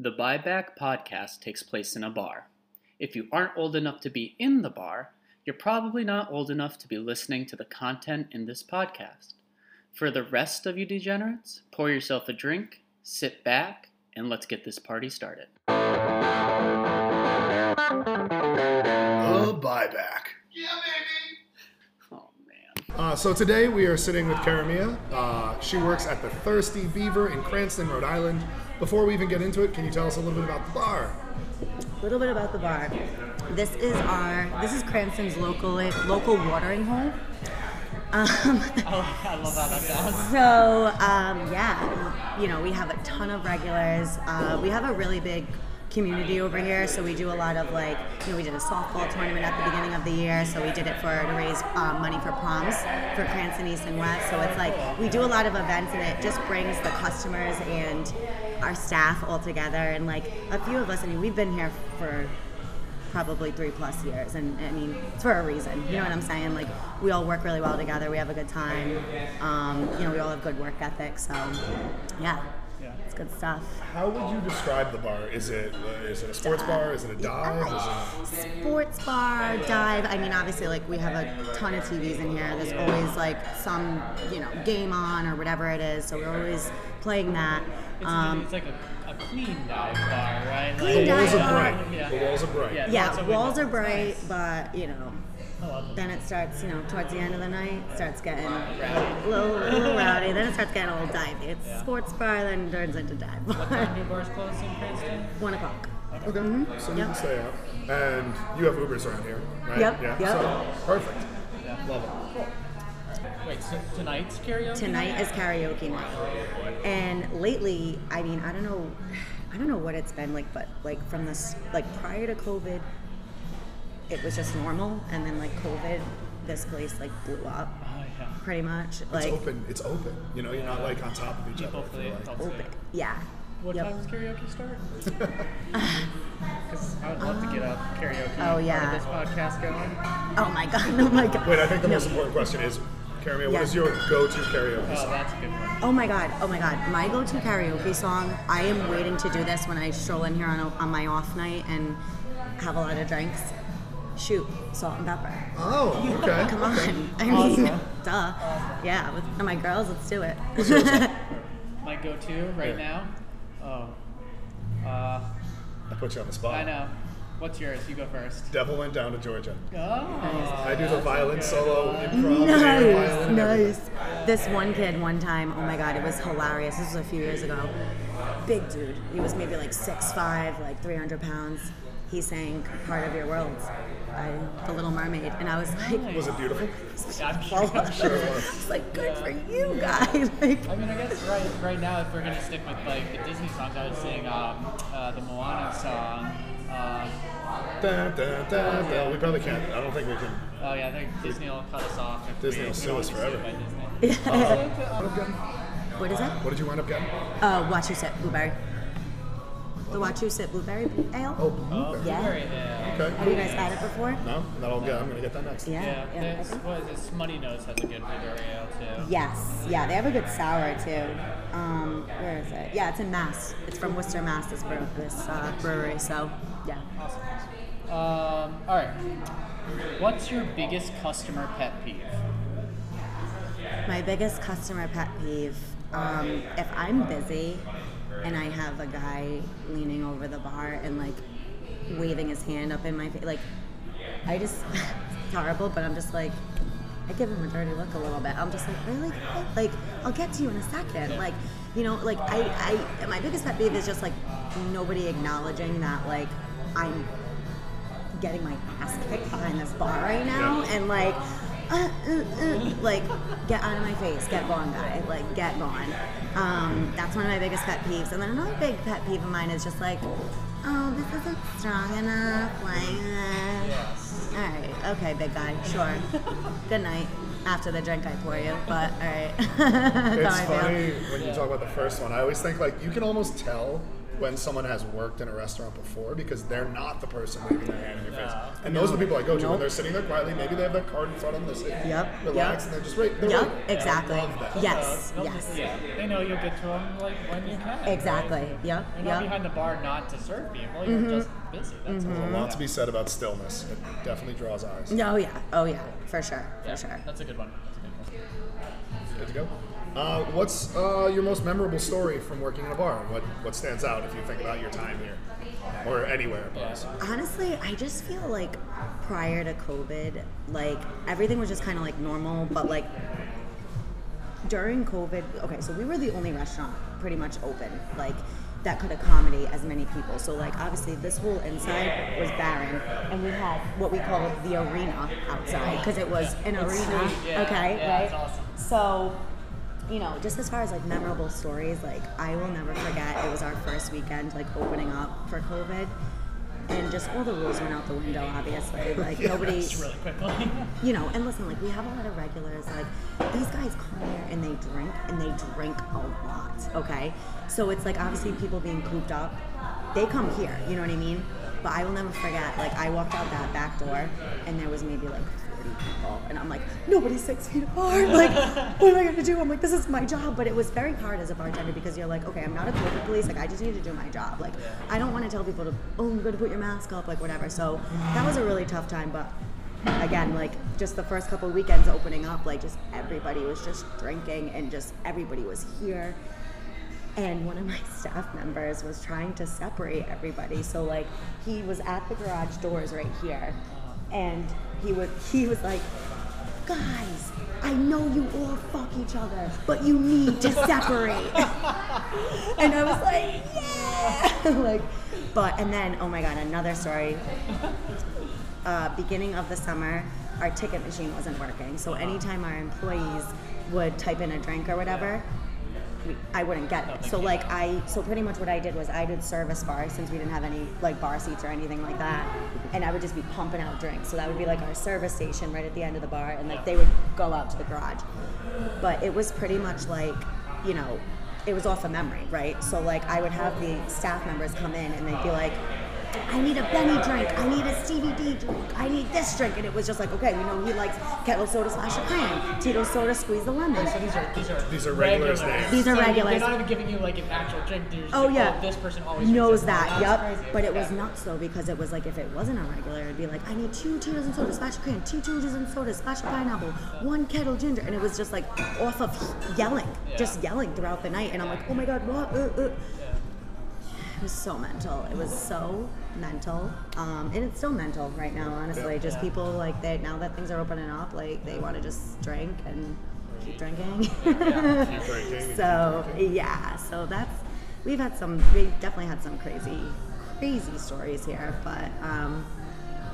The Buyback podcast takes place in a bar. If you aren't old enough to be in the bar, you're probably not old enough to be listening to the content in this podcast. For the rest of you degenerates, pour yourself a drink, sit back, and let's get this party started. A buyback. Man. Uh, so today we are sitting with Caramia. Uh, she works at the Thirsty Beaver in Cranston, Rhode Island. Before we even get into it, can you tell us a little bit about the bar? A little bit about the bar. This is our this is Cranston's local local watering hole. Um, Oh, I love how that sounds. so um, yeah, you know we have a ton of regulars. Uh, we have a really big community over here, so we do a lot of like you know we did a softball tournament at the beginning of the year, so we did it for to raise um, money for proms for Cranston East and West. So it's like we do a lot of events, and it just brings the customers and our staff all together. And like a few of us, I mean, we've been here for probably three plus years. And i mean it's for a reason. You know what i'm saying? Like we all work really well together. We have a good time. Um, you know we all have good work ethic. So yeah good stuff How would you describe the bar? Is it uh, is it a sports bar? Is it a dive? Is it sports bar dive i mean obviously like we have a ton of tvs in here there's always like some you know game on or whatever it is so we're always playing that It's, um, it's like a, a clean dive bar, right? Clean the walls dive bar. Yeah. The walls are bright. Yeah. yeah walls are bright Nice. but you know I love them. Then it starts, you know, towards the end of the night, starts getting a little, a little rowdy. Then it starts getting a little divey. It's Yeah. sports bar, then turns into dive What time do bars close in Cranston? One o'clock. Okay, so you Mm-hmm. Yep. can stay out. And you have Ubers around here, right? Yep, Yeah. yep. So perfect. Yeah. Love it. Cool. Wait, so tonight's karaoke? Tonight is karaoke night. And lately, I mean, I don't know, I don't know what it's been like, but like from this, like prior to COVID, it was just normal, and then like COVID, this place like blew up, Oh yeah. pretty much. It's Like open. It's open. You know, you're not like on top of each other. I play feel like. felt open, yeah. What Yep. time does karaoke start? Because I would love to get up karaoke Oh, part yeah. this podcast going. Oh my god! Oh my god! Wait, I think the No. most important question is, Caramia, what Yeah. is your go-to karaoke Oh, song? that's a good one. Oh my god, oh my god. My go to karaoke song, I am waiting to do this when I stroll in here on, a, on my off night and have a lot of drinks. Shoot, salt and pepper. Oh, okay. Come on. I mean, Awesome. duh. Yeah, with my girls, let's do it. My go-to right Yeah. now. Oh. Uh, I put you on the spot. I know. What's yours? You go first. Devil went down to Georgia. Oh. I do the violin solo, improv, nice, violin, and everything. nice. This one kid, one time, oh my god, it was hilarious. This was a few years ago. Big dude. He was maybe like 6'5, like 300 pounds. He sang Part of Your World by The Little Mermaid. And I was like, Was it beautiful? Yeah, I'm sure. I was like, good for you, guy. Like, I mean, I guess right right now, if we're gonna stick with like the Disney songs, I would sing um, uh, the Moana song. Um, Dun, dun, dun, dun. We probably can't. I don't think we can. oh yeah, I think Disney will cut us off. If Disney we, will if we sue don't us get sued forever. by Disney. What up, what is that? What did you wind up getting? Uh, Wachusett Blueberry. The Wachusett Blueberry Ale. Oh, Oh, blueberry. Yeah. blueberry, yeah. Okay. Have you guys had it before? No, that'll get. I'm gonna get that next. Yeah. Yeah, yeah. there's, what is it? Smuttynose has a good blueberry ale too. Yes, yeah, they have a good sour too. Um, where is it? Yeah, it's in Mass. It's from Worcester, Mass. This, brew, this uh, brewery. So, yeah. Awesome. Um, all right. What's your biggest customer pet peeve? My biggest customer pet peeve: um, if I'm busy and I have a guy leaning over the bar and like waving his hand up in my face, like I just it's horrible. But I'm just like. I give him a dirty look a little bit. I'm just like, really? Like, I'll get to you in a second. Like, you know, like I, I, my biggest pet peeve is just like nobody acknowledging that like I'm getting my ass kicked behind this bar right now, and like, uh, uh, uh, like, get out of my face, get gone, guy, like, get gone. Um, that's one of my biggest pet peeves. And then another big pet peeve of mine is just like, oh, this isn't strong enough, like, uh. Yes. all right, okay, big guy, sure. Good night. After the drink I pour you, but all right. It's how I feel. funny when you talk about the first one. I always think like you can almost tell when someone has worked in a restaurant before because they're not the person waving their hand in your face. No. And those are the people I go to when they're sitting there quietly. Maybe they have their card in front of them. They sit, Yep, relax, yep. and they're just right. They're Yep, right. exactly. Love that. Yes, They'll yes. just- yeah, they know you'll get to them like when you can. right? Exactly. Yep. You're not Yep. Mm-hmm. behind the bar not to serve people. You're just busy. That's all. There's a lot to be said about stillness. It definitely draws eyes. No, yeah. Oh, yeah. For sure. For Yeah, sure. That's a good one. That's a good one. Good to go. Uh, what's uh, your most memorable story from working in a bar? What what stands out if you think about your time here or anywhere? at bars? Honestly, I just feel like prior to COVID, like everything was just kind of like normal, but like during COVID, okay, so we were the only restaurant pretty much open, like that could accommodate as many people. So like obviously this whole inside was barren, and we had what we called the arena outside because it was an arena. yeah, okay, yeah, right? it's awesome. So you know, just as far as like memorable stories, like I will never forget. It was our first weekend, like opening up for COVID, and just all the rules went out the window. Obviously, like nobody, really quickly. you know. And listen, like we have a lot of regulars. Like these guys come here and they drink, and they drink a lot. Okay, so it's like obviously people being cooped up, they come here. You know what I mean? But I will never forget. Like I walked out that back door, and there was maybe like 40 people, and I'm like, nobody's six feet apart. Like, what am I gonna do? I'm like, this is my job. But it was very hard as a bartender because you're like, okay, I'm not a COVID police. Like, I just need to do my job. Like, I don't want to tell people to, oh, you're gonna put your mask up, like whatever. So that was a really tough time, but. Again, like just the first couple weekends opening up, like just everybody was just drinking and just everybody was here and one of my staff members was trying to separate everybody so like he was at the garage doors right here and he would he was like guys i know you all fuck each other but you need to separate. And i was like yeah. Like but and then oh my god another story. Uh, beginning of the summer, our ticket machine wasn't working. So anytime our employees would type in a drink or whatever, we, I wouldn't get oh, it. So like I, so pretty much what I did was I did service bar since we didn't have any like bar seats or anything like that, and I would just be pumping out drinks. So that would be like our service station right at the end of the bar, and like they would go out to the garage. But it was pretty much like, you know, it was off of memory, right? So like I would have the staff members come in and they'd be like, I need a Benny drink. I need a Stevie D drink. I need this drink. And it was just like, okay, we know he likes Ketel soda slash a cran. Tito soda, squeeze the lemon. So these are these are These are regulars there. These are So regulars. They're not even giving you like an actual drink. They're just Oh like, yeah, this person always knows drinks that. Yep. crazy. But it was Yeah. nuts though because it was like if it wasn't a regular, it'd be like I need two Tito's and soda, splash of cream, two Tito's and soda, splash pineapple, one Ketel ginger, and it was just like off of yelling, just yelling throughout the night, and I'm like, oh my god, what? Uh, uh. It was so mental. It was so mental, um, and it's still mental right now. Honestly, just people like they now that things are opening up, like they want to just drink and keep drinking. drinking. so yeah, so that's we've had some. We definitely had some crazy, crazy stories here, but um,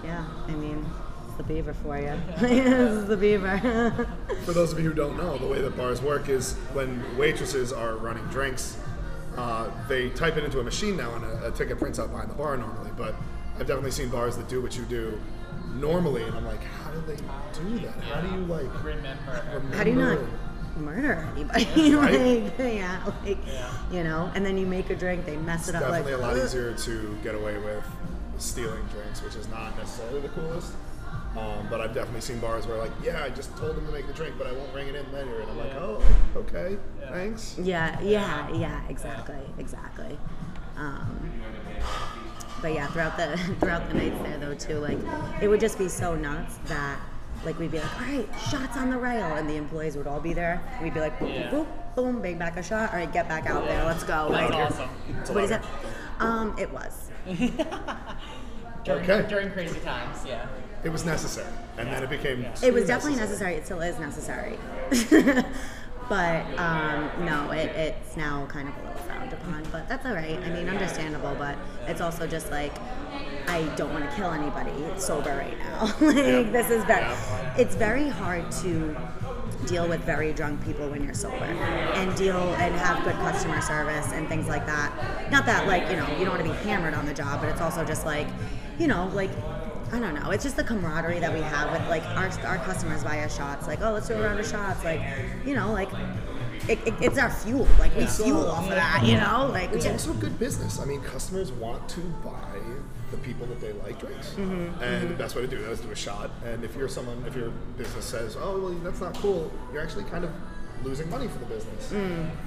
yeah, I mean. it's The beaver for you. this is the beaver. For those of you who don't know, the way that bars work is when waitresses are running drinks, uh, they type it into a machine now, and a, a ticket prints out behind the bar normally. But I've definitely seen bars that do what you do normally, and I'm like, how do they do that? How do you like? Remember. remember? How do you not murder anybody? Right? like, yeah, like you know. And then you make a drink, they mess It's it up. Like, definitely a lot "Ugh." easier to get away with stealing drinks, which is not necessarily the coolest. Um, but I've definitely seen bars where like, yeah, I just told them to make the drink, but I won't bring it in later, and I'm like, oh, okay, thanks. Yeah, yeah, yeah, exactly, exactly. Um, but yeah, throughout the throughout the nights there though too, like it would just be so nuts that like we'd be like, all right, shots on the rail, and the employees would all be there. We'd be like, boop, Yeah. boop, boop, boom, bang back a shot. All right, get back out there, let's go. That's Like, awesome. What is it? Um, it was. During, Okay. during crazy times, yeah. It was necessary, and then it became. Yeah. It was definitely necessary. It still is necessary. but um, no, it, it's now kind of a little frowned upon. But that's all right. I mean, understandable. But it's also just like I don't want to kill anybody sober right now. like Yeah. this is very. Yeah. It's very hard to deal with very drunk people when you're sober and deal and have good customer service and things like that. Not that like you know you don't want to be hammered on the job, but it's also just like you know like I don't know. It's just the camaraderie that we have with like our our customers buy us shots. Like, oh, let's do a round of shots. Like, you know, like it, it, it's our fuel. Like we Yeah. fuel off of that, you know. Like It's just, also good business. I mean, customers want to buy the people that they like drinks, Mm-hmm. and the best way to do that is do a shot. And if you're someone, if your business says, "Oh, well, that's not cool," you're actually kind of losing money for the business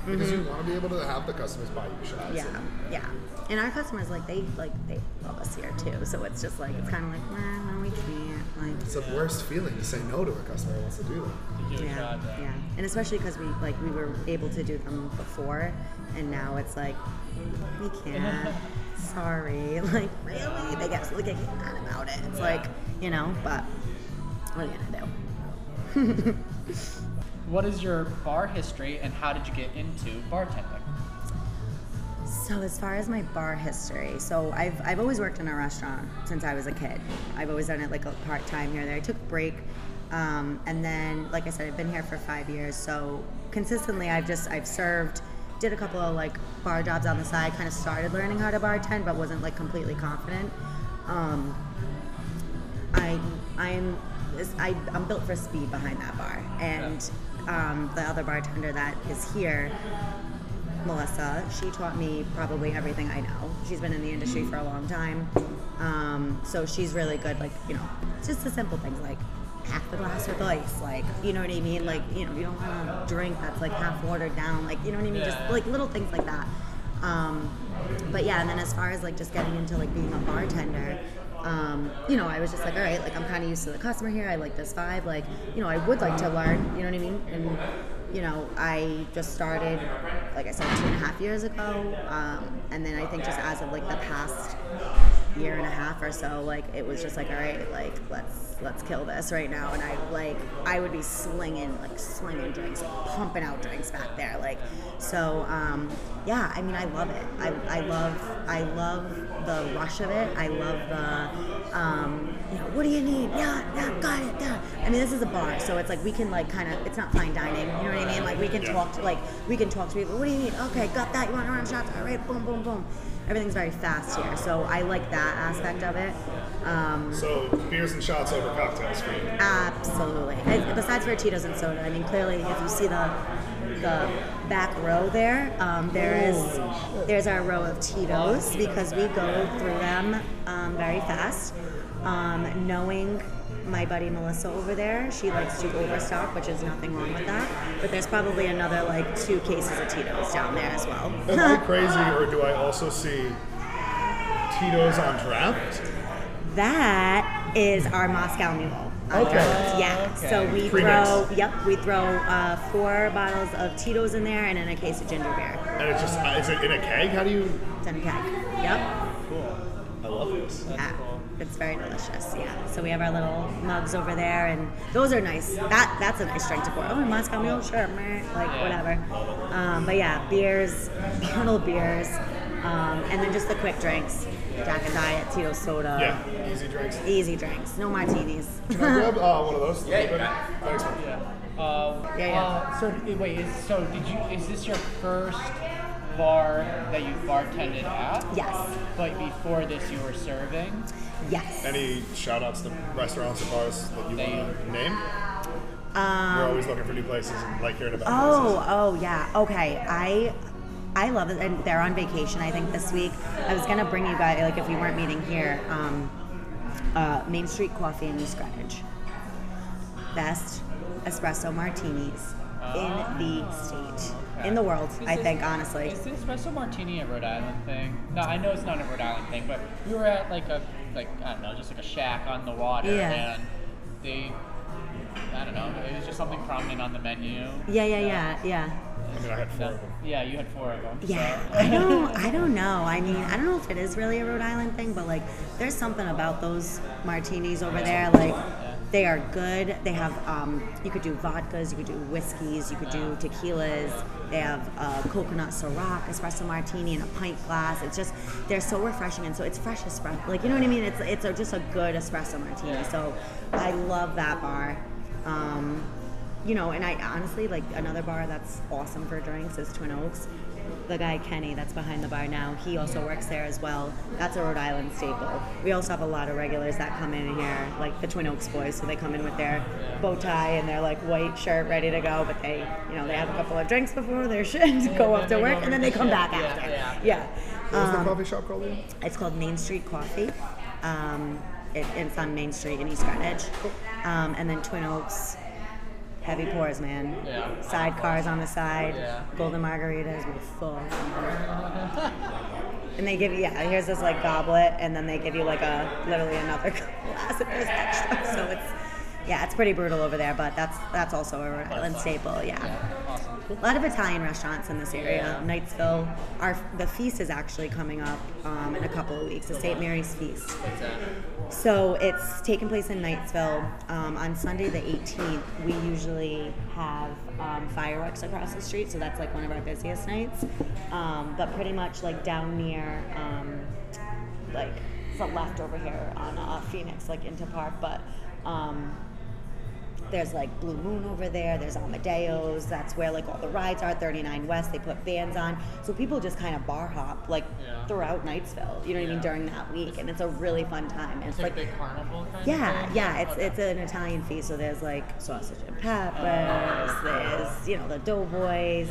because you want to be able to have the customers buy you shots. Mm-hmm. yeah, and- yeah. And our customers like they like they love us here too. So it's just like it's kind of like, nah, no, we can't. Like It's the worst feeling to say no to a customer who wants to do that. You get a yeah, shot, yeah. yeah, and especially because we like we were able to do them before, and now it's like we can't. Sorry, like really, they get like get mad about it. It's like you know, but what are you gonna do? What is your bar history and how did you get into bartending? So as far as my bar history, so I've, I've always worked in a restaurant since I was a kid. I've always done it like a part time here and there. I took a break, um, and then like I said, I've been here for five years. So consistently, I've just I've served, did a couple of like bar jobs on the side. Kind of started learning how to bartend, but wasn't like completely confident. Um, I I'm I, I'm built for speed behind that bar, and um, the other bartender that is here, Melissa, she taught me probably everything I know. She's been in the industry for a long time, um, so she's really good. Like you know, just the simple things like half the glass with ice, like you know what I mean. Like you know, you don't want a drink that's like half watered down, like you know what I mean. Just like little things like that. Um, but yeah, and then as far as like just getting into like being a bartender, um, you know, I was just like, all right, like I'm kind of used to the customer here. I like this vibe. Like, you know, I would like to learn. You know what I mean? And you know, I just started, like I said, two and a half years ago. Um, and then I think just as of like the past year and a half or so, like it was just like, all right, like let's let's kill this right now. And I like I would be slinging like slinging drinks, pumping out drinks back there, like so. Um, yeah, I mean, I love it. I, I love I love the rush of it. I love the um, you know, what do you need? Yeah, yeah, got it. Yeah. I mean, this is a bar, so it's like we can like kind of it's not fine dining. You know what I mean? Like we can talk to like we can talk to people. What do you need? Okay, got that. You want to run shots? All right, boom, boom, boom. Everything's very fast here, so I like that aspect of it. Um, So beers and shots over cocktails for you. Absolutely. And besides for Tito's and soda, I mean, clearly, if you see the the back row there, um, there is there's our row of Tito's because we go through them um, very fast. Um, knowing my buddy Melissa over there, she likes to overstock, which is nothing wrong with that. But there's probably another like two cases of Tito's down there as well. Am I crazy, or do I also see Tito's on draft? That is our Moscow Mule. Okay. Yeah. Okay. So we Pre-mix. throw. Yep. We throw uh, four bottles of Tito's in there, and then a case of ginger beer. And it's just, uh, is it in a keg? How do you? It's in a keg. Yep. Cool. I love this. Yeah. cool. It's very delicious. Yeah. So we have our little mugs over there, and those are nice. That that's a nice drink to pour. Oh, Moscow Mule, sure, meh, like whatever. Um, but yeah, beers, bottle beers, um, and then just the quick drinks. Jack and Diet, Tito soda. Yeah, easy drinks. Easy drinks, no martinis. Can I grab uh, one of those? Yeah, you Thanks. Yeah. Uh, Yeah, yeah. Uh, so wait, is, so did you? Is this your first bar that you bartended at? Yes. But before this, you were serving. Yes. Any shout outs to restaurants and bars that you want to name? Um, We're always looking for new places and like hearing about Oh, places. oh yeah. Okay. I I love it, and they're on vacation. I think this week. I was gonna bring you guys, like, if we weren't meeting here, um, uh, Main Street Coffee in East Greenwich. Best espresso martinis in the state, in the world. Is I this- think, honestly. Is the espresso martini a Rhode Island thing? No, I know it's not a Rhode Island thing, but we were at like a like I don't know, just like a shack on the water, Yeah. and they, I don't know, it was just something prominent on the menu. Yeah, yeah, yeah, yeah. I mean, I had four of them. yeah, you had four of them. Yeah, so- I don't, I don't know. I mean, I don't know if it is really a Rhode Island thing, but like, there's something about those martinis over there. Like, they are good. They have, um, you could do vodkas, you could do whiskeys, you could do tequilas. They have a coconut Ciroc espresso martini in a pint glass. It's just, they're so refreshing, and so it's fresh espresso. Like, you know what I mean? It's it's a, just a good espresso martini. So, I love that bar. Um, you know, and I honestly like another bar that's awesome for drinks is Twin Oaks. The guy Kenny that's behind the bar now, he also works there as well. That's a Rhode Island staple. We also have a lot of regulars that come in here, like the Twin Oaks boys. So they come in with their bow tie and their like white shirt ready to go, but they, you know, they have a couple of drinks before their shift, go up to work, and then they come back after. yeah. Yeah. What was the Um, coffee shop called again? it's called Main Street Coffee. Um, it, it's on Main Street in East Greenwich. Um, and then Twin Oaks, heavy pours, man. Yeah. Sidecars on the side, Yeah. golden margaritas with full. And they give you, yeah, here's this like goblet, and then they give you like a literally another glass of there's extra. So it's, yeah, it's pretty brutal over there, but that's that's also a Rhode Island staple, yeah. Awesome. A lot of Italian restaurants in this area. Knightsville. Our the feast is actually coming up um, in a couple of weeks. The St. Mary's Feast. So it's taking place in Knightsville um, on Sunday the 18th. We usually have um, fireworks across the street, so that's like one of our busiest nights. Um, but pretty much like down near um, like the left over here on uh, Phenix, like into Park, but. Um, there's like Blue Moon over there. There's Amadeo's. That's where like all the rides are. 39 West. They put bands on, so people just kind of bar hop like Yeah. throughout Knightsville. You know what I mean during that week, and it's a really fun time. And It's it's like like a big carnival kind yeah, of thing? yeah. It's Okay. it's an Italian feast, so there's like sausage and peppers. Oh. There's you know the doughboys.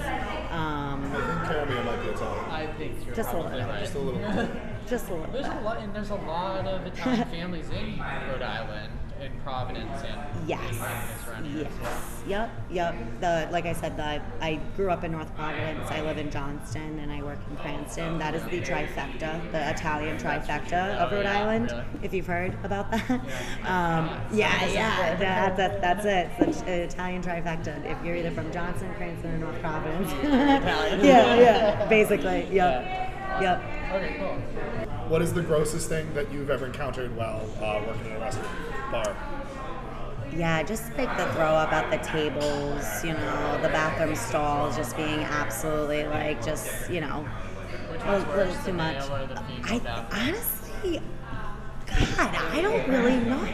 Um, I think Caramia might be Italian. I think you're Just a little. right. Just a little. just a little There's bit. a lot, and there's a lot of Italian families in Rhode Island, in Providence, and Yes. in the surrounding Yes. Yep. Yep. The like I said, the I grew up in North Providence. I live in Johnston, and I work in Cranston. That is the trifecta, the Italian trifecta of Rhode Island. If you've heard about that. Yeah. Um, yeah. Yeah. That, that, that's it. It's the Italian trifecta. If you're either from Johnston, Cranston, or North Providence. Italian. yeah. Yeah. Basically. Yep. Yep. Okay, cool. What is the grossest thing that you've ever encountered while uh, working in a restaurant bar? Yeah, just like the throw up at the tables, you know, the bathroom stalls just being absolutely like just, you know, a little, worse, little the too much. male or the female I honestly, God, I don't really know.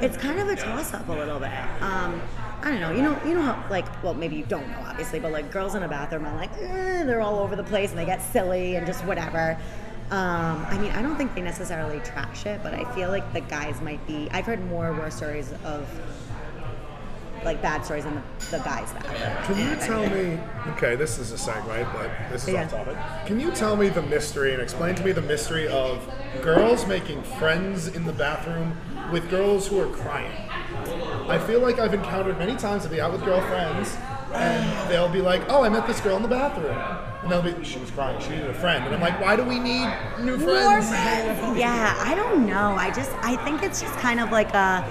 It's kind of a toss up a little bit. Um, I don't know. You know, you know how like, well, maybe you don't know, obviously, but like girls in a bathroom are like, eh, they're all over the place and they get silly and just whatever. Um, I mean, I don't think they necessarily trash it, but I feel like the guys might be. I've heard more worse stories of like bad stories than the, the guys' bathroom. Can you tell me? Okay, this is a segue, but this is Yeah. off topic. Can you tell me the mystery and explain to me the mystery of girls making friends in the bathroom with girls who are crying? I feel like I've encountered many times to be out with girlfriends, and they'll be like, "Oh, I met this girl in the bathroom," and they'll be, "She was crying. She needed a friend," and I'm like, "Why do we need new friends?" friends. Yeah, I don't know. I just I think it's just kind of like a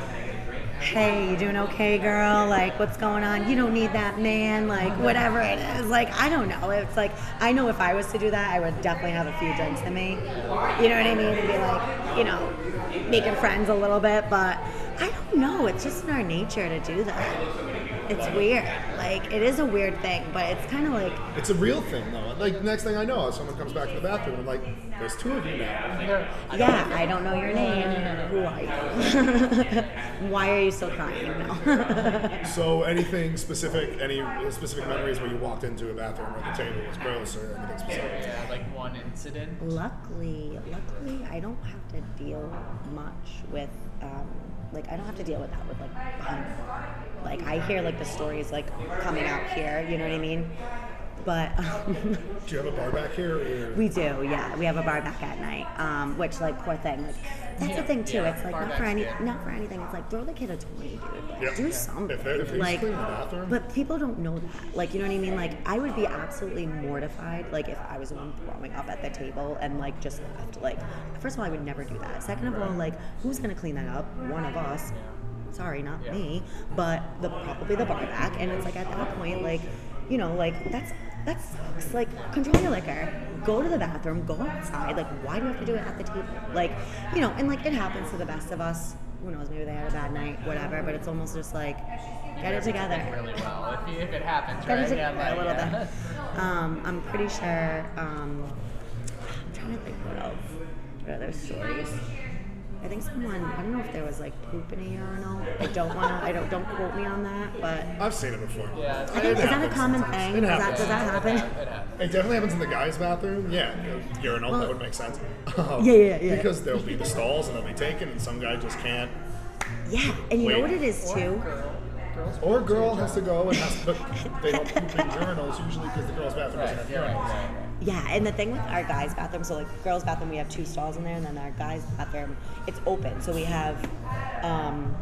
hey, you doing okay, girl? Like, what's going on? You don't need that man. Like, whatever it is. Like, I don't know. It's like I know if I was to do that, I would definitely have a few drinks in me. You know what I mean? And be like, you know, making friends a little bit. But I don't know. It's just in our nature to do that. It's weird. Like, it is a weird thing, but it's kind of like It's a real thing, though. Like next thing I know, someone comes back to the bathroom, and I'm like, "There's two of you now." Yeah, I don't know your name. Who are you? Why are you still crying? No. So, anything specific? Any specific memories where you walked into a bathroom or the table was gross or anything specific? Yeah, like one incident. luckily, luckily, I don't have to deal much with, um, like, I don't have to deal with that with like behind the bar. Like, I hear like the stories like coming out here. You know what I mean? But um, Do you have a bar back here? Or? we do, yeah. We have a bar back at night, um, which like poor thing. Like, that's the thing too. Yeah, It's like not for any, good. not for anything. It's like throw the kid a twenty, dude. Like, Yep. do something. If they- if he's like, clean the bathroom. but people don't know that. Like, you know what I mean? Like, I would be absolutely mortified. Like, if I was the one throwing up at the table and like just left. Like, first of all, I would never do that. Second of all, like, who's gonna clean that up? One of us. Sorry, not Yeah. me. But the probably the bar back. And it's like at that point, like, you know, like that's that sucks. Like, control your liquor. Go to the bathroom. Go outside. Like, why do you have to do it at the table? Like, you know, and like it happens to the best of us. Who knows? Maybe they had a bad night, whatever. But it's almost just like, get it together. Really well, if, you, if it happens, Get right? it together yeah, a little yeah. bit. Um, I'm pretty sure. Um, I'm trying to think what else. What other stories? I think someone. I don't know if there was like poop in a urinal. I don't want to. I don't. Don't quote me on that. But I've seen it before. Yeah, I think, is that a common thing? It Does that, happens. does that happen? It happens. It definitely happens in the guys' bathroom. Yeah, urinal. Well- that would make sense. Um, Yeah, yeah, yeah. Because there'll be the stalls and they'll be taken, and some guy just can't. Yeah, and you Wait. know what it is too. Girls. Or a girl has to go and has to, but they don't poop in urinals usually because the girls' bathroom doesn't Right, have yeah, right, urinals. Yeah, and the thing with our guys' bathroom, so like girls' bathroom, we have two stalls in there, and then our guys' bathroom, it's open. So we have, um,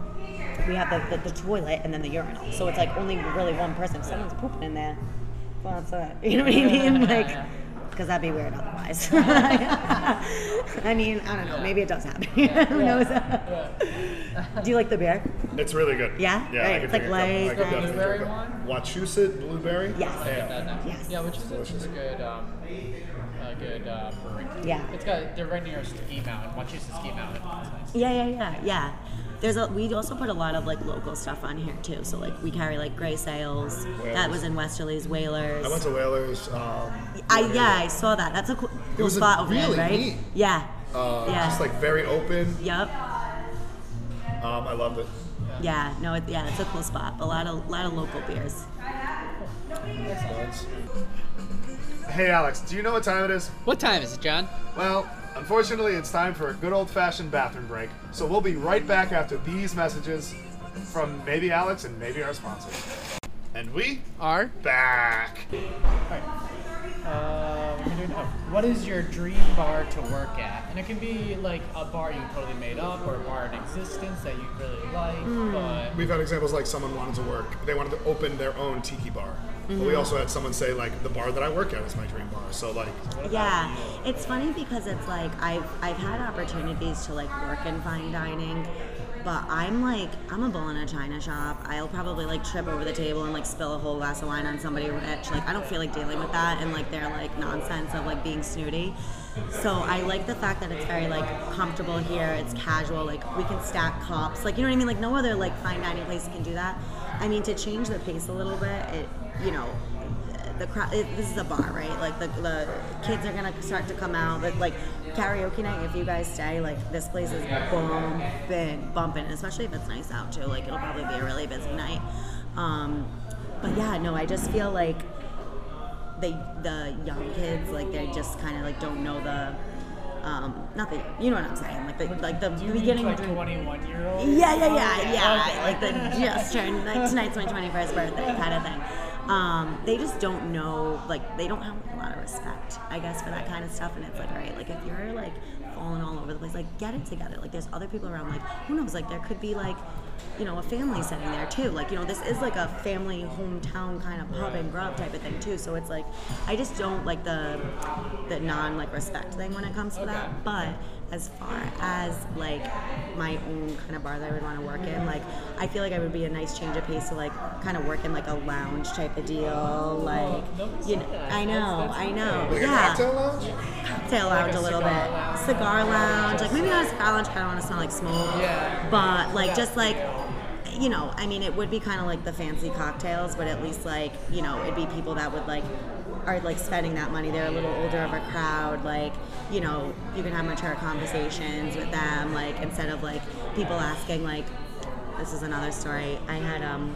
we have the, the, the toilet and then the urinal. So it's like only really one person. If someone's pooping in there, well, that's. You know what I mean? Like, because that'd be weird otherwise. I mean, I don't know. Maybe it does happen. Who knows? Do you like the beer? It's really good. Yeah? Yeah, Right, I could it's like drink it. I light, could like- definitely Blueberry drink one? it. Wachusett blueberry. Yes. I'll that next. Yes. Yeah, which is a good, um, a good uh, brewery. Yeah. It's got they're right near Ski Mountain. Once you to Ski Mountain, it's nice. Yeah, yeah, yeah, yeah. There's a we also put a lot of like local stuff on here too. So like we carry like Gray Sales. That was in Westerly's Whalers. I went to Whalers. Um, I yeah, I saw that. That's a cool, cool was a spot over really there, right? neat. Yeah. uh, yeah. Just like very open. Yep. Um, I loved it. Yeah. No. It, yeah, it's a cool spot. A lot of lot of local beers. Hey Alex, do you know what time it is? What time is it, John? Well, unfortunately, it's time for a good old fashioned bathroom break. So we'll be right back after these messages from maybe Alex and maybe our sponsors. And we Are back. Right. Uh, what, doing, oh, what is your dream bar to work at? And it can be like a bar you totally made up or a bar in existence that you really like, Hmm. but We've had examples like someone wanted to work, they wanted to open their own tiki bar. But Mm-hmm. we also had someone say like the bar that I work at is my dream bar. So like Yeah, it's funny because it's like I've I've had opportunities to like work in fine dining, but I'm like I'm a bull in a china shop. I'll probably like trip over the table and like spill a whole glass of wine on somebody rich. Like I don't feel like dealing with that and like their like nonsense of like being snooty. So I like the fact that it's very like comfortable here. It's casual. Like we can stack cups. Like you know what I mean. Like no other like fine dining place can do that. I mean to change the pace a little bit. It you know the crowd. It, this is a bar, right? Like the, the kids are gonna start to come out. But like karaoke night, if you guys stay, like this place is bumping, bumping, especially if it's nice out too. Like it'll probably be a really busy night. Um, but yeah, no, I just feel like they the young kids like they just kind of like don't know the. Um, not the, you know what I'm saying, like the, like the do you beginning mean like drink- 21 year old? yeah, yeah, yeah, yeah. Okay. Like the just turned like tonight's my twenty first birthday kind of thing. Um, they just don't know, like they don't have a lot of respect, I guess, for that kind of stuff. And it's like, right, like if you're like falling all over the place, like get it together. Like there's other people around. Like who knows? Like there could be like, you know, a family sitting there too. Like you know, this is like a family hometown kind of pub and grub type of thing too. So it's like, I just don't like the the non like respect thing when it comes to that. But as far as like my own kind of bar that I would want to work in, like I feel like I would be a nice change of pace to like kind of work in like a lounge type of deal, like you know, I know, I know, like yeah, cocktail lounge? cocktail lounge a a little bit, lounge. cigar lounge, like maybe not a cigar lounge. I don't want to smell like smoke, Yeah. but like just like you know, I mean, it would be kind of like the fancy cocktails, but at least like you know, it'd be people that would like are like spending that money. They're a little older of a crowd. Like you know, you can have mature conversations with them. Like instead of like people asking like, this is another story. I had um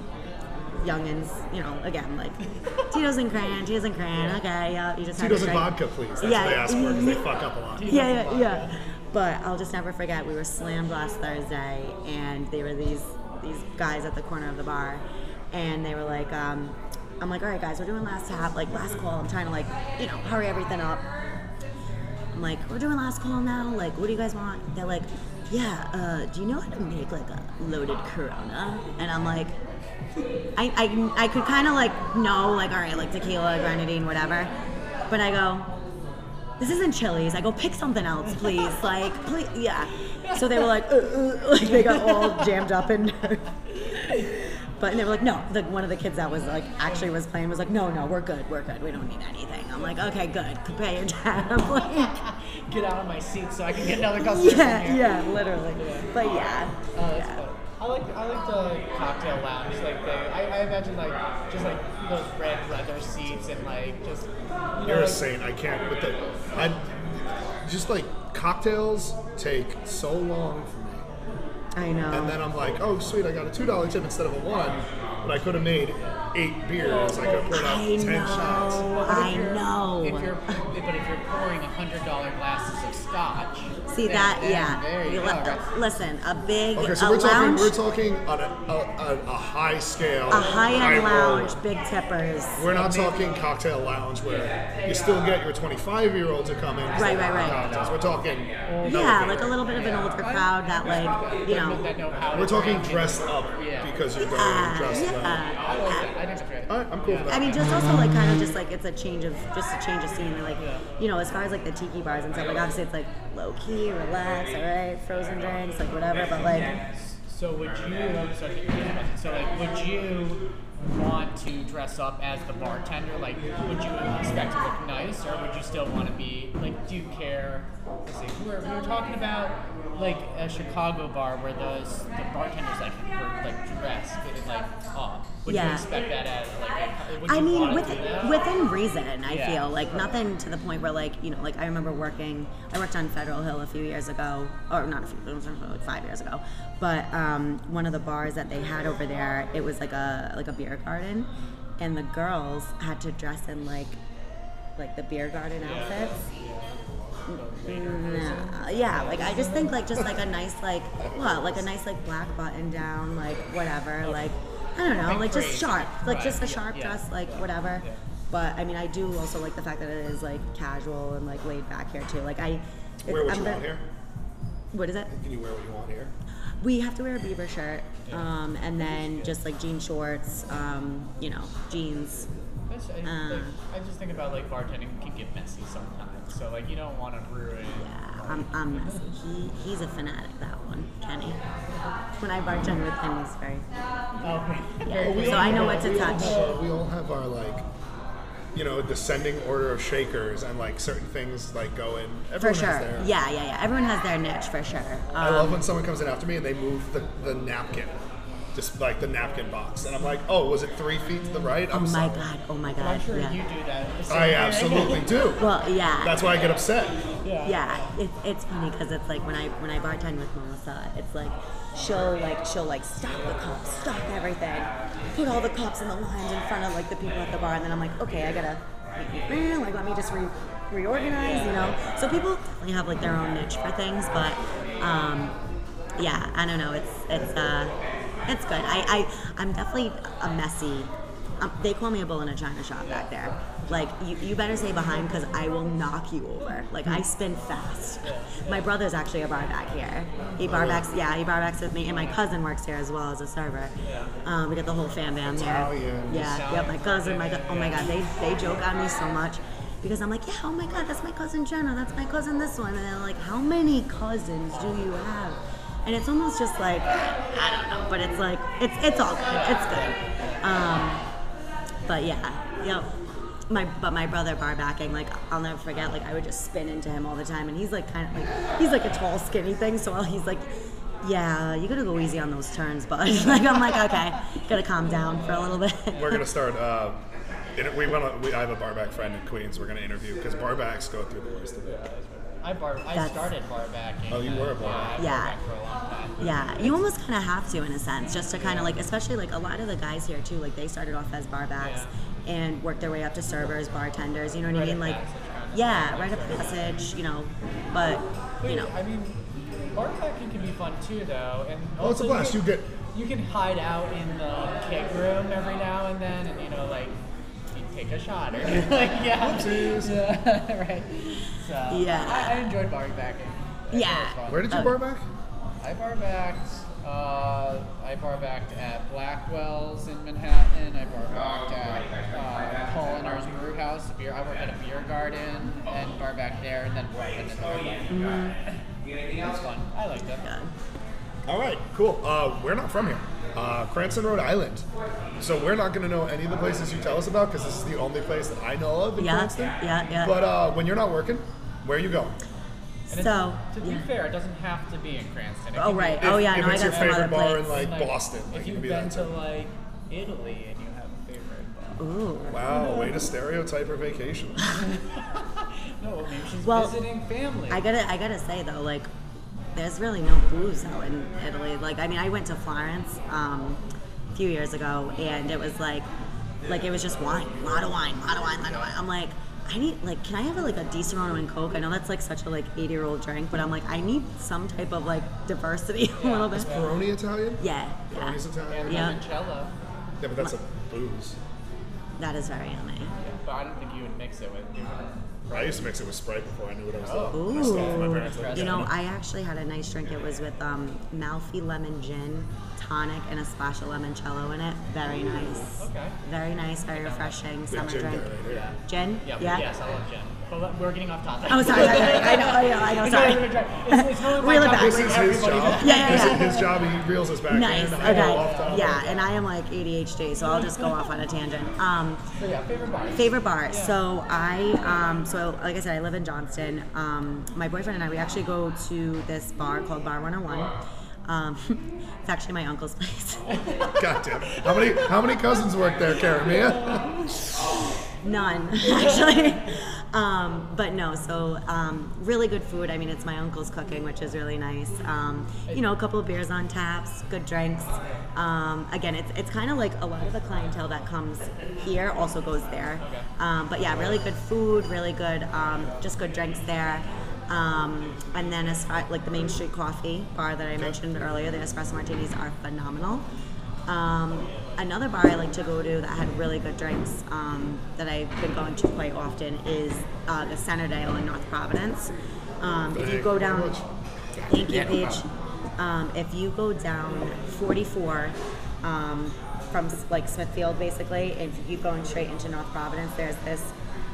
youngins, you know, again like Tito's and crayon, Tito's and crayon. Okay, yeah, you just have Tito's to and vodka, please. That's Yeah. what they ask for because they fuck up a lot. Yeah, yeah, yeah. But I'll just never forget. We were slammed last Thursday, and they were these these guys at the corner of the bar, and they were like, um, "I'm like, all right, guys, we're doing last tap, like last call. I'm trying to like, you know, hurry everything up." I'm like, "We're doing last call now. Like, what do you guys want?" They're like, "Yeah, uh, do you know how to make like a loaded Corona?" And I'm like. I, I, I could kind of like know like all right like tequila grenadine whatever but i go this isn't Chili's. I go pick something else, please. Like, please, yeah. So they were like, uh, uh, like they got all jammed up and. but and they were like, no. The, one of the kids that was like actually was playing was like, no, no, we're good, we're good. We don't need anything. I'm like, okay, good. Pay your tab. like, Get out of my seat so I can get another customer in yeah, here. yeah, literally. But yeah, Oh, that's yeah. cool. I like I like the cocktail lounge. Like the I, I imagine like just like those red leather seats and like just you know, You're a saint. I can't with the. I, just like cocktails take so long for me. I know. And then I'm like, oh sweet, I got a two dollar tip instead of a one, but I could have made eight beers. I could have put out I ten know. shots. I If know. If you're, but if you're pouring hundred dollar glasses of scotch, See then- that? then yeah. There you You go. let- listen, a big Okay, so a we're talking we're talking on a, a, a, a high scale, a high-end roll. lounge, big tippers. We're not talking cocktail lounge where you still get your 25 year old to come in. Right, right, right. Cocktails. We're talking. Yeah, like a little bit of an older crowd that like you know. That know how We're talking dressed up Yeah. because you're ah, going Yeah, dressed up. I like that. I think that's great. All right, I'm cool with that. I mean, just also like kind of just like it's a change of just a change of scene. Like, you know, as far as like the tiki bars and stuff, like obviously it's like low key, relax, all right, frozen drinks, like whatever. But like, So would you? So, so like, would you want to dress up as the bartender? Like, would you expect to look nice, or would you still want to be like? Do you care? Let's see. We were, we were talking about like a Chicago bar where those the bartenders like were like dressed with like up. Would you Yeah. expect that as like? I mean, wanna with, within reason, I Yeah. feel like nothing to the point where like you know, like I remember working. I worked on Federal Hill a few years ago, or not a few, like five years ago. But um, one of the bars that they had over there, it was like a like a beer garden, and the girls had to dress in like like the beer garden outfits. No, yeah, like I just think like just like a nice like what like a nice like black button down like whatever like I don't know Like just sharp like just a sharp dress like whatever. But I mean I do also like the fact that it is like casual and like laid back here too. Like I it- Wear what I'm you very- want here. What is it? Can you wear what you want here? We have to wear a beaver shirt, um, and then just like jean shorts, um, you know, jeans. I just, I, Uh. like, I just think about like bartending can get messy sometimes. So like you don't want to ruin. Yeah, I'm, I'm messy. He, he's a fanatic, that one, Kenny. When I bartend with him, he's very. Oh, Yeah, so I know what to we all touch. have- we all have our like, you know, descending order of shakers, and like certain things like go in. For sure. has their- Yeah, yeah, yeah. Everyone has their niche for sure. I Um, love when someone comes in after me and they move the, the napkin, just like the napkin box, and I'm like, oh, was it three feet to the right? oh I'm my sorry. god, oh my I'm god. sure yeah. you do that. I absolutely do. Well, yeah. That's why I get upset. Yeah. Yeah, it, it's funny because it's like when I when I bartend with Melissa, it's like she'll like she'll like stock the cups, stock everything, put all the cups and the lines in front of like the people at the bar, and then I'm like, okay, I gotta like let me just re- reorganize, you know. So people definitely have like their own niche for things, but um, yeah, I don't know. It's it's uh, it's good. I I I'm definitely a messy. Um, they call me a bull in a china shop back there. Like you, you better stay behind because I will knock you over. Like I spin fast. My brother's actually a bar back here. He bar backs, yeah, he bar backs with me, and my cousin works here as well as a server. Um, we got the whole fan band here. Yeah, yep. My cousin, my oh my god, they they joke on me so much because I'm like, yeah, oh my god, that's my cousin Jenna, that's my cousin this one, and they're like, how many cousins do you have? And it's almost just like I don't know, but it's like it's it's all good, it's good. Um, but yeah, yep. My but my brother bar backing, like I'll never forget. Like I would just spin into him all the time, and he's like kind of like he's like a tall, skinny thing. So he's like, yeah, you gotta go easy on those turns, bud. like I'm like, okay, gotta calm down for a little bit. We're gonna start. Uh, we want to. We, I have a barback friend in Queens. We're gonna interview because barbacks go through the worst of it. I bar. I That's- started bar backing. Oh, you were a bar Yeah. I Yeah. bar back for a long time. Yeah, you almost kind of have to in a sense, just to kind of like, especially like a lot of the guys here too, like they started off as bar barbacks and worked their way up to servers, bartenders. You know what I Rite mean? Like, passage kind of. yeah, rite of passage. You know, but you know, I mean, bar backing can be fun too, though. And Oh, it's a also blast. You, You can, get you can hide out in the keg room every now and then, and you know, like you take a shot or like yeah, Whoopsies. yeah, right. So Yeah. I, I enjoyed bar backing. Yeah. thought it was fun. where did you Uh, barback? I bar backed. Uh, I bar backed at Blackwell's in Manhattan. I bar backed at uh, Culliner's Brew House. Beer. I worked at a beer garden and bar back there, and then bartended in the bar. Mm-hmm. It was fun. I liked it. All right, cool. Uh, we're not from here. Uh, Cranston, Rhode Island. So we're not going to know any of the places you tell us about because this is the only place that I know of in Yeah, Cranston. yeah, yeah. But uh, when you're not working, where are you going? And So, to be yeah. fair, it doesn't have to be in Cranston. It Oh can be- right. If, oh yeah. if no, I it's got your some favorite other bar in places. like, Boston, like, If it you've be been to like Italy and you have a favorite bar. Ooh. Wow, way to stereotype her vacation. No, maybe she's Well, visiting family. I gotta, I gotta say though, like, there's really no booze out in Italy. Like, I mean, I went to Florence um, a few years ago, and it was like, like it was just wine, a lot of wine, a lot of wine, a lot of wine. I'm like, I need, like, can I have like a Disaronno and Coke? I know that's like such a like 80 year old drink, but I'm like, I need some type of like diversity a little bit. Peroni Italian? Yeah, yeah, Peroni's Italian? and Yeah. limoncello. Yeah, but that's a booze. that is very yummy. But I don't think you would mix it with. I used to mix it with Sprite before I knew what I was Oh. doing. I stole it from my parents. Like, You know, I actually had a nice drink. It was with um, Malfi lemon gin, tonic, and a splash of limoncello in it. Very nice. Okay. Very nice, very refreshing Big summer gin guy drink. right here. Gin? Yeah. Yeah. Yes, I love gin. But let- we're getting off topic. Oh, sorry, sorry, sorry. I know, I know, I know. Sorry. even. It's, it's really Reel it back. This is his job. back. Yeah, yeah, This is his job. He reels us back Nice. in. I go off Okay. topic. Yeah, and I am like ADHD, so I'll just go off on a tangent. Um, So yeah, favorite bar. Favorite bar. So I, um, so like I said, I live in Johnston. Um, my boyfriend and I, we actually go to this bar called Bar 101. Um, it's actually my uncle's place. God damn it. How many how many cousins work there, Caramia? None, actually. Um, but no, so um, really good food. I mean, it's my uncle's cooking, which is really nice. Um, you know, a couple of beers on taps, good drinks. Um, again, it's, it's kind of like a lot of the clientele that comes here also goes there. Um, but yeah, really good food, really good, um, just good drinks there. Um, and then as far like the Main Street Coffee bar that I mentioned earlier, the espresso martinis are phenomenal. Um, another bar I like to go to that had really good drinks um, that I've been going to quite often is uh, the Centerdale in North Providence. Um, if you go down, thank you, Paige. Um, if you go down 44 um, from like Smithfield, basically, and if you keep going straight into North Providence, there's this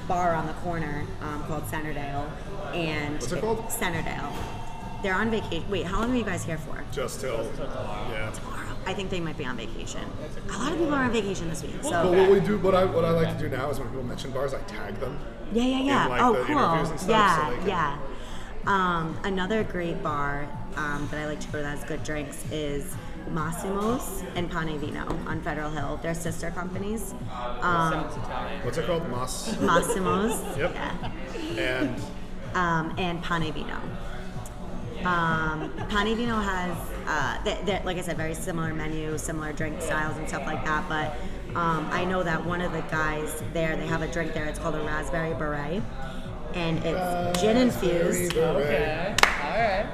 bar on the corner um, called Centerdale, and What's it called? Centerdale. They're on vacation. Wait, how long are you guys here for? Just till yeah. I think they might be on vacation. A lot of people are on vacation this week. But So what we do, what I what I like to do now is when people mention bars, I tag them. yeah, yeah, yeah. in, like, oh, cool. stuff, yeah, so yeah. Um, another great bar um, that I like to go to that has good drinks is Massimo's and Pane Vino on Federal Hill. They're sister companies. Um, What's it called? Mas. Massimo's. Yep. Yeah. And um, and Pane Vino. Um, Pane Vino has, uh, they they're, like I said, very similar menu, similar drink styles and stuff like that. But um, I know that one of the guys there, they have a drink there. It's called a raspberry beret, and it's gin infused. Okay. All right.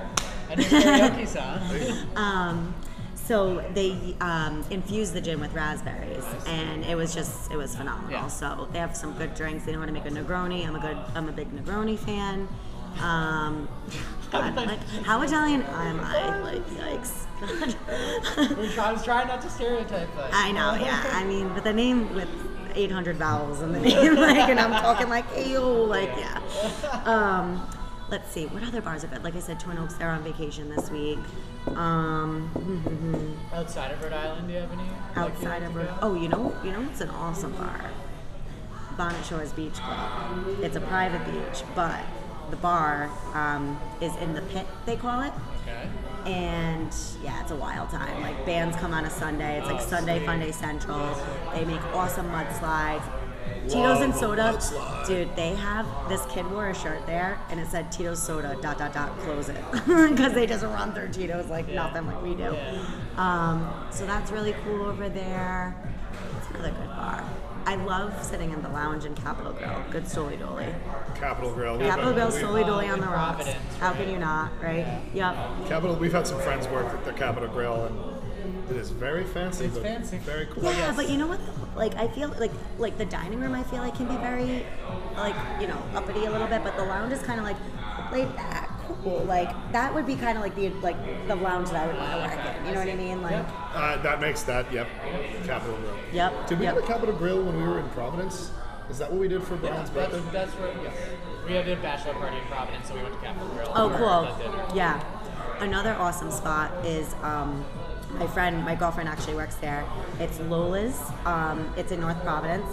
And it's karaoke song. Um, so they um, infused the gin with raspberries, and it was just it was phenomenal. Yeah. So they have some good drinks. They know how to make a Negroni. I'm a good I'm a big Negroni fan. Um, God, like how Italian am I? Like yikes. God. I was trying not to stereotype, but I know, yeah. I mean, but the name with 800 vowels in the name, like, and I'm talking like, ew, like, yeah. Um, let's see, what other bars are good? Like I said, Twin Oaks, they're on vacation this week. Um, outside of Rhode Island, do you have any? outside of Rhode, oh, you know, you know, it's an awesome bar. Bonnet Shores Beach Club. It's a private beach, but the bar um, is in the pit, they call it. Okay. and yeah, it's a wild time. Like bands come on a Sunday. It's like Oh, Sunday sweet. Fun Day Central. They make awesome mudslides. Tito's and soda, mudslide. dude. They have this kid wore a shirt there, and it said Tito's soda dot dot dot close it because they just run through Tito's like nothing like we do. Um, so that's really cool over there. It's another good bar. I love sitting in the lounge in Capital Grille. Good Stoli Dolly. Capital Grille. We've Capitol had- Grill, we've- Stoli Dolly on the rocks. Providence, How can you not, right? Yep. Capitol. We've had some friends work at the Capital Grille, and it is very fancy. It's but fancy. Very cool. Yeah, but you know what? though? Like I feel like like the dining room, I feel like can be very like you know uppity a little bit, but the lounge is kind of like laid back, cool. Like that would be kind of like the like the lounge that I would want to work in. You know what I mean? Like Uh, that makes that. Yep. Capital Grille. Yep, Did we yep. go to Capital Grille when we were in Providence? Is that what we did for Brian's That's, birthday? that's where, yes. We had a bachelor party in Providence, so we went to Capital Grille. oh, cool. Yeah. Another awesome spot is um, my friend, my girlfriend actually works there. It's Lola's. Um, it's in North Providence.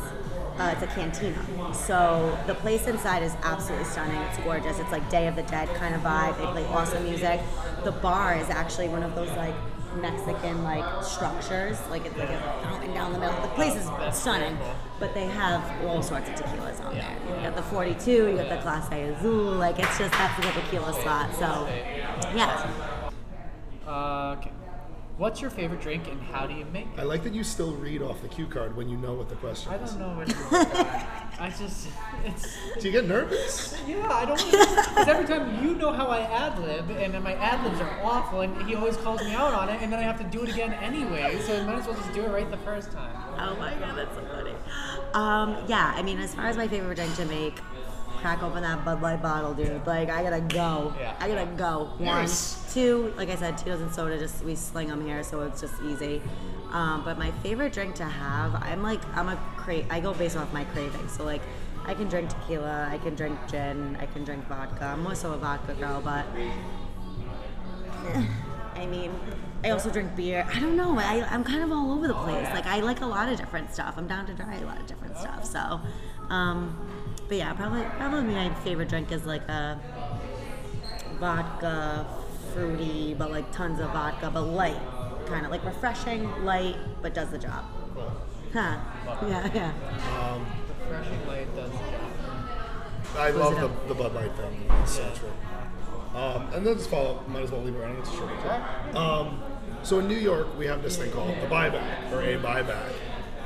Uh, it's a cantina. So the place inside is absolutely stunning. It's gorgeous. It's like Day of the Dead kind of vibe. They play awesome music. The bar is actually one of those like Mexican like structures. Like it's like a fountain down the middle. The place is stunning, but they have all sorts of tequilas on there. You got the 42, you got the Clase Azul. Like it's just that's the tequila spot. So yeah. Uh, okay. What's your favorite drink and how do you make it? I like that you still read off the cue card when you know what the question is. I is. don't know what it is. I just, it's, Do you get nervous? yeah, I don't Because every time you know how I ad lib, and then my ad libs are awful, and he always calls me out on it, and then I have to do it again anyway, so I might as well just do it right the first time. Oh my god, that's so funny. Um, yeah, I mean, as far as my favorite drink to make, crack open that Bud Light bottle, dude. Like, I gotta go. Yeah. I gotta go. One, Yes. two. Like I said, Tito's and soda. Just we sling them here, so it's just easy. Um, but my favorite drink to have, I'm like, I'm a cra- I go based off my cravings. So like, I can drink tequila, I can drink gin, I can drink vodka. I'm more so a vodka girl, but I mean, I also drink beer. I don't know. I, I'm kind of all over the place. Like, I like a lot of different stuff. I'm down to try a lot of different stuff. So, um, but yeah, probably probably my favorite drink is like a vodka, fruity, but like tons of vodka, but light, kind of like refreshing, light, but does the job. Huh? Yeah, yeah. Refreshing light does the job. I Was love the, the Bud Light thing. It's so true. Um, and then just follow. Might as well leave it running. It's a short video. Um, so in New York, we have this thing called the buyback or a buyback,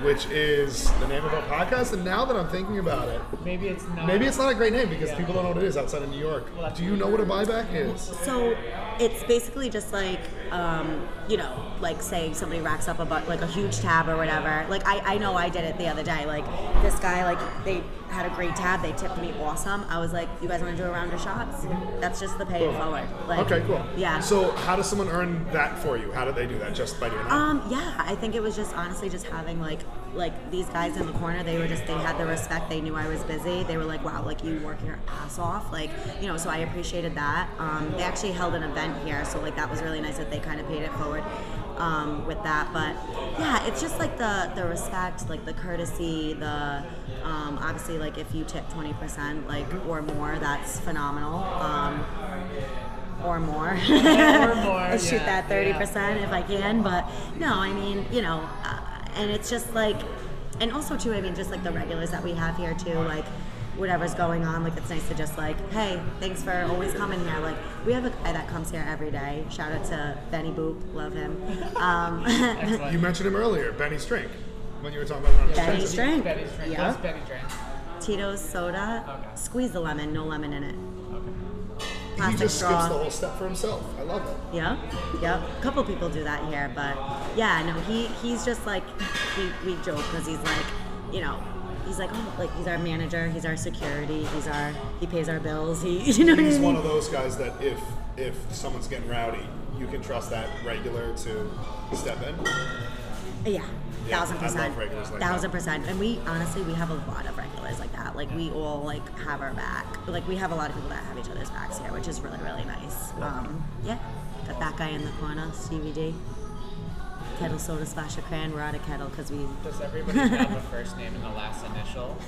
which is the name of our podcast. And now that I'm thinking about it, Maybe it's not. maybe it's not a great name because Yeah. people don't know what it is outside of New York. Well, Do you know what a buyback is? So it's basically just like, um, you know, like say somebody racks up a bu- like a huge tab or whatever. Like I, I know I did it the other day. Like this guy, like they had a great tab. They tipped me awesome. I was like, you guys want to do a round of shots? That's just the pay it forward. Like, Okay, cool. Yeah. So how does someone earn that for you? How do they do that? Just by doing that? Um, yeah, I think it was just honestly just having like like these guys in the corner. They were just they had the respect. They knew I was busy. They were like, wow, like you work your ass off, like you know. So I appreciated that. Um, they actually held an event here, so like that was really nice that they kind of paid it forward um, with that. But yeah, it's just like the the respect, like the courtesy, the um, obviously like if you tip twenty percent like or more, that's phenomenal. Um, or more. Or more, I shoot yeah, that thirty percent if I can, but no, I mean, you know, uh, and it's just like, and also too, I mean, just like the regulars that we have here too, like whatever's going on, like it's nice to just like, hey, thanks for always coming here. Like we have a guy that comes here every day. Shout out to Benny Boop, love him. Um, you mentioned him earlier, Benny's drink, when you were talking about running Benny's drinks. drink. Benny's drink. Yeah. What's Benny drink? Tito's soda, Okay. squeeze the lemon, no lemon in it. He Plastic just skips the whole step for himself. I love it. Yeah, yeah. A couple people do that here, but yeah, no, he he's just like we, we joke because he's like, you know, he's like oh like he's our manager, he's our security, he's our he pays our bills, he you know what I He's mean? one of those guys that if if someone's getting rowdy, you can trust that regular to step in. Yeah, Yeah, thousand percent, like thousand that. percent. And we honestly we have a lot of regulars like that. Like we all like have our back. Like we have a lot of people that have each other's backs here, which is really really nice. Um, yeah, got that guy in the corner, Stevie D. Ketel soda splash of cran. We're out of Ketel because we Does everybody have a first name and the last initial?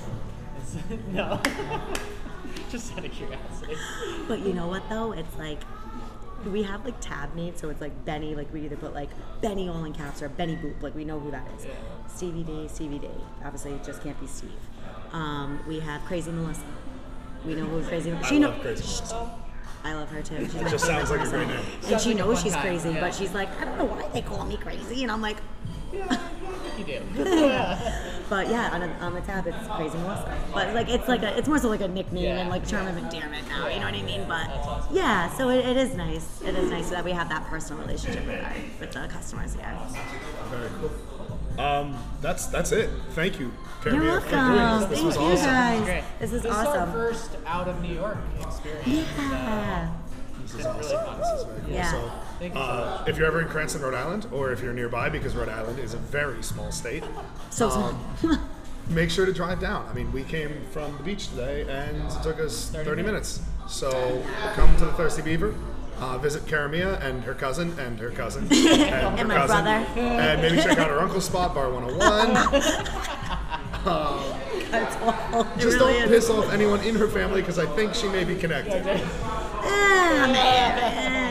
No. Just out of curiosity. But you know what though? It's like we have like tab names, so it's like Benny. Like we either put like Benny all in caps or Benny Boop. Like we know who that is. Yeah. Stevie D, Stevie D. Obviously, it just can't be Steve. Um, we have Crazy Melissa. We know who Crazy. Melissa. She know. Love Crazy Melissa. I love her too. She's my just favorite sounds like a person. great name. And Sounds she like knows she's time, crazy, yeah. but she's like, I don't know why they call me crazy, and I'm like, yeah, You do. but yeah, on, a, on the tab it's Crazy Melissa. But like it's like a, it's more so like a nickname Yeah. and like term of endearment now. You know what I mean? But awesome. yeah, so it, it is nice. It is nice that we have that personal relationship with our with the customers here. Very cool. Um, that's that's it. Thank you, You're Caramia, for doing welcome. this. This Thank was you awesome. guys. Great. This is this is our first out of New York experience. Yeah. This is It's really awesome. fun. This is very cool. Yeah. So, you uh, if you're ever in Cranston, Rhode Island, or if you're nearby, because Rhode Island is a very small state, So small. make sure to drive down. I mean, we came from the beach today, and it took us 30, minutes. So come to the Thirsty Beaver. Uh, visit Caramia and her cousin and her cousin and, her my cousin, brother. and maybe check out her uncle's spot, Bar 101. That's awful. Just really don't is. piss off anyone in her family because I think she may be connected.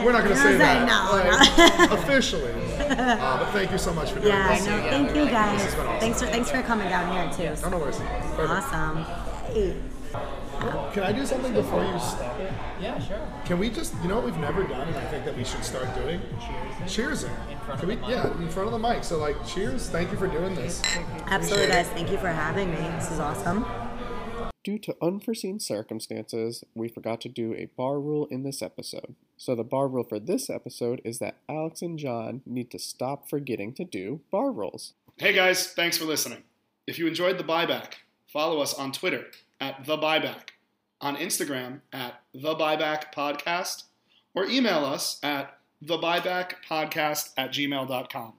We're not going to say that no, like, officially. Uh, but thank you so much for doing Yeah, this. no, thank you guys. This has been awesome. Thanks for thanks for coming down here too. Oh, no worries. Perfect. Awesome. Hey. Can I do something before you stop it? Yeah, sure. Can we just, you know what we've never done, and I think that we should start doing? Cheers. Cheersing. In front Can we, of the mic. yeah, in front of the mic. So, like, cheers. Thank you for doing this. Absolutely, Appreciate guys. Thank you for having me. This is awesome. Due to unforeseen circumstances, we forgot to do a bar rule in this episode. So, the bar rule for this episode is that Alex and John need to stop forgetting to do bar rules. Hey guys, thanks for listening. If you enjoyed the buyback, follow us on Twitter at the buyback, on Instagram at the buyback podcast, or email us at the buyback podcast at gmail.com.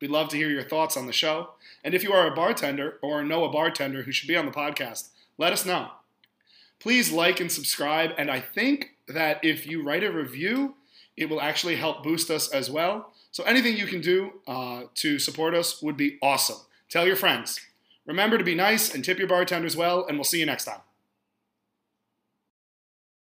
We'd love to hear your thoughts on the show. And if you are a bartender or know a bartender who should be on the podcast, let us know. Please like and subscribe. And I think that if you write a review, it will actually help boost us as well. So anything you can do uh, to support us would be awesome. Tell your friends. Remember to be nice and tip your bartenders well, and we'll see you next time.